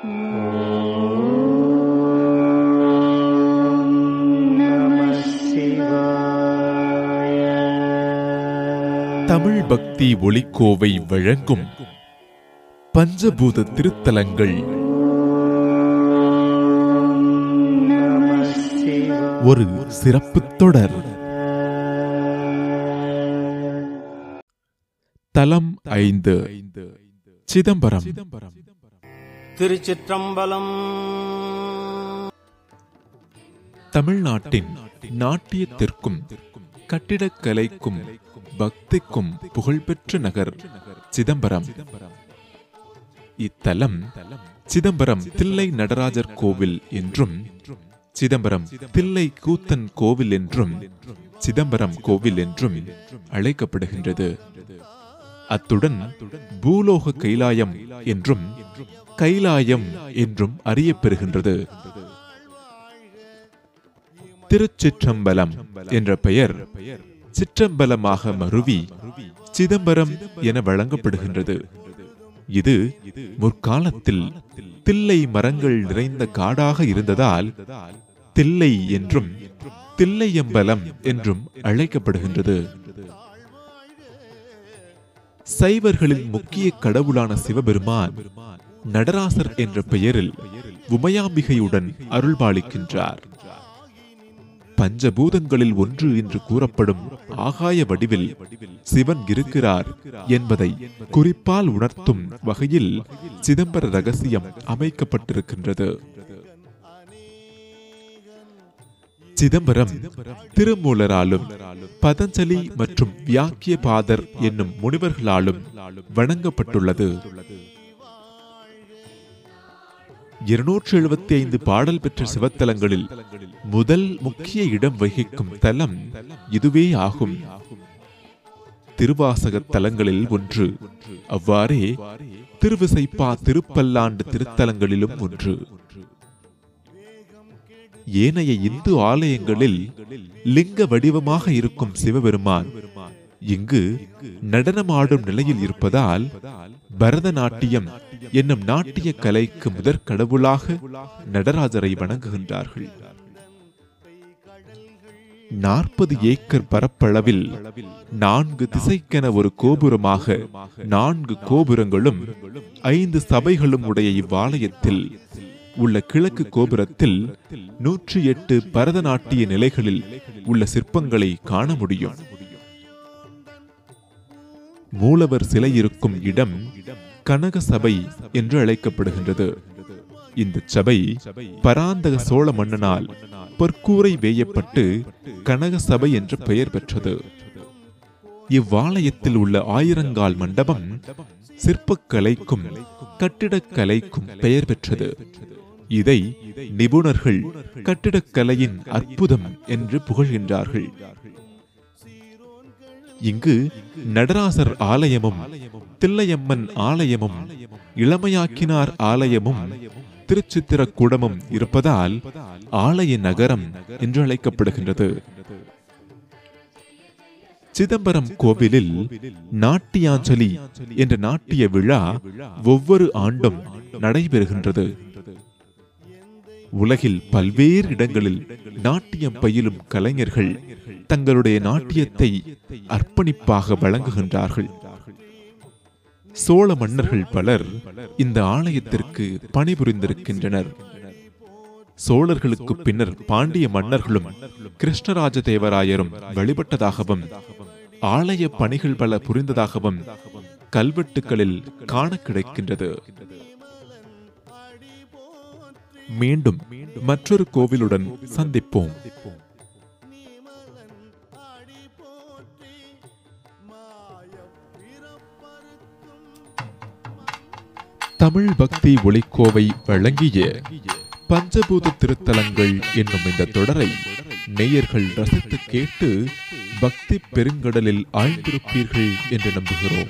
தமிழ் பக்தி ஒளிக்கோவை வழங்கும் பஞ்சபூத திருத்தலங்கள். ஒரு சிறப்பு தொடர். தலம் ஐந்து சிதம்பரம். திருச்சிற்றம்பலம். தமிழ்நாட்டின் நாட்டியத்திற்கும் கட்டிடக்கலைக்கும் பக்திக்கும் புகழ்பெற்ற நகர் சிதம்பரம். இத்தலம் சிதம்பரம் தில்லை நடராஜர் கோவில் என்றும் சிதம்பரம் தில்லை கூத்தன் கோவில் என்றும் சிதம்பரம் கோவில் என்றும் அழைக்கப்படுகின்றது. அத்துடன் பூலோக கைலாயம் என்றும் கைலாயம் என்றும் அறியப்பெறுகின்றது. திருச்சிற்றம்பலம் என்ற பெயர் சிற்றம்பலமாக மருவி சிதம்பரம் என வழங்கப்படுகின்றது. இது முற்காலத்தில் தில்லை மரங்கள் நிறைந்த காடாக இருந்ததால் தில்லை என்றும் தில்லையம்பலம் என்றும் அழைக்கப்படுகின்றது. சைவர்களின் முக்கிய கடவுளான சிவபெருமான் நடராசர் என்ற பெயரில் உமையாம்பிகையுடன் அருள்பாலிக்கின்றார். பஞ்சபூதங்களில் ஒன்று என்று கூறப்படும் ஆகாய வடிவில் சிவன் இருக்கிறார் என்பதை குறிப்பால் உணர்த்தும் வகையில் சிதம்பர ரகசியம் அமைக்கப்பட்டிருக்கின்றது. சிதம்பரம் திருமூலராலும் பதஞ்சலி மற்றும் வியாக்கிய பாதர் என்னும் முனிவர்களாலும் வணங்கப்பட்டுள்ளது. இருநூற்று எழுபத்தி ஐந்து பாடல் பெற்ற சிவத்தலங்களில் முதல் முக்கிய இடம் வகிக்கும் தலம் இதுவே ஆகும். திருவாசக தலங்களில் ஒன்று அவ்வாறே திருவிசைப்பா திருப்பல்லாண்டு திருத்தலங்களிலும் ஒன்று. ஏனைய இந்து ஆலயங்களில் லிங்க வடிவமாக இருக்கும் சிவபெருமான். இங்கு நடனமாடும் நிலையில் இருப்பதால் பரதநாட்டியம் என்னும் நாட்டிய கலைக்கு முதற் கடவுளாக நடராஜரை வணங்குகின்றார்கள். நாற்பது ஏக்கர் பரப்பளவில் நான்கு திசைக்கென ஒரு கோபுரமாக நான்கு கோபுரங்களும் ஐந்து சபைகளும் உடைய இவ்வாலயத்தில் உள்ள கிழக்கு கோபுரத்தில் நூற்றி எட்டு பரதநாட்டிய நிலைகளில் உள்ள சிற்பங்களை காண முடியும். மூலவர் சிலை இருக்கும் இடம் கனக சபை என்று அழைக்கப்படுகின்றது. இந்த சபை பராந்தக சோழ மன்னனால் பொற்கூரை வேயப்பட்டு கனக சபை என்ற பெயர் பெற்றது. இவ்வாலயத்தில் உள்ள ஆயிரங்கால் மண்டபம் சிற்பக்கலைக்கும் கட்டிடக்கலைக்கும் பெயர் பெற்றது. இதை நிபுணர்கள் கட்டிடக்கலையின் அற்புதம் என்று புகழ்கின்றார்கள். இங்கு நடராசர் ஆலயமும் தில்லையம்மன் ஆலயமும் இளமையாக்கினார் ஆலயமும் திருச்சித்திர குடமும் இருப்பதால் ஆலய நகரம் என்று அழைக்கப்படுகின்றது. சிதம்பரம் கோவிலில் நாட்டியாஞ்சலி என்ற நாட்டிய விழா ஒவ்வொரு ஆண்டும் நடைபெறுகின்றது. உலகில் பல்வேறு இடங்களில் நாட்டியம் பயிலும் கலைஞர்கள் தங்களுடைய நாட்டியத்தை அர்ப்பணிப்பாக வழங்குகின்றார்கள். சோழ மன்னர்கள் பலர் இந்த ஆலயத்திற்கு பணிபுரிந்திருக்கின்றனர். சோழர்களுக்கு பின்னர் பாண்டிய மன்னர்களும் கிருஷ்ணராஜ தேவராயரும் வழிபட்டதாகவும் ஆலய பணிகள் பல புரிந்ததாகவும் கல்வெட்டுகளில் காண கிடைக்கின்றது. மீண்டும் மற்றொரு கோவிலுடன் சந்திப்போம். தமிழ் பக்தி ஒளிக்கோவை வழங்கிய பஞ்சபூத திருத்தலங்கள் என்னும் இந்த தொடரை நேயர்கள் ரசித்து கேட்டு பக்தி பெருங்கடலில் ஆழ்ந்திருப்பீர்கள் என்று நம்புகிறோம்.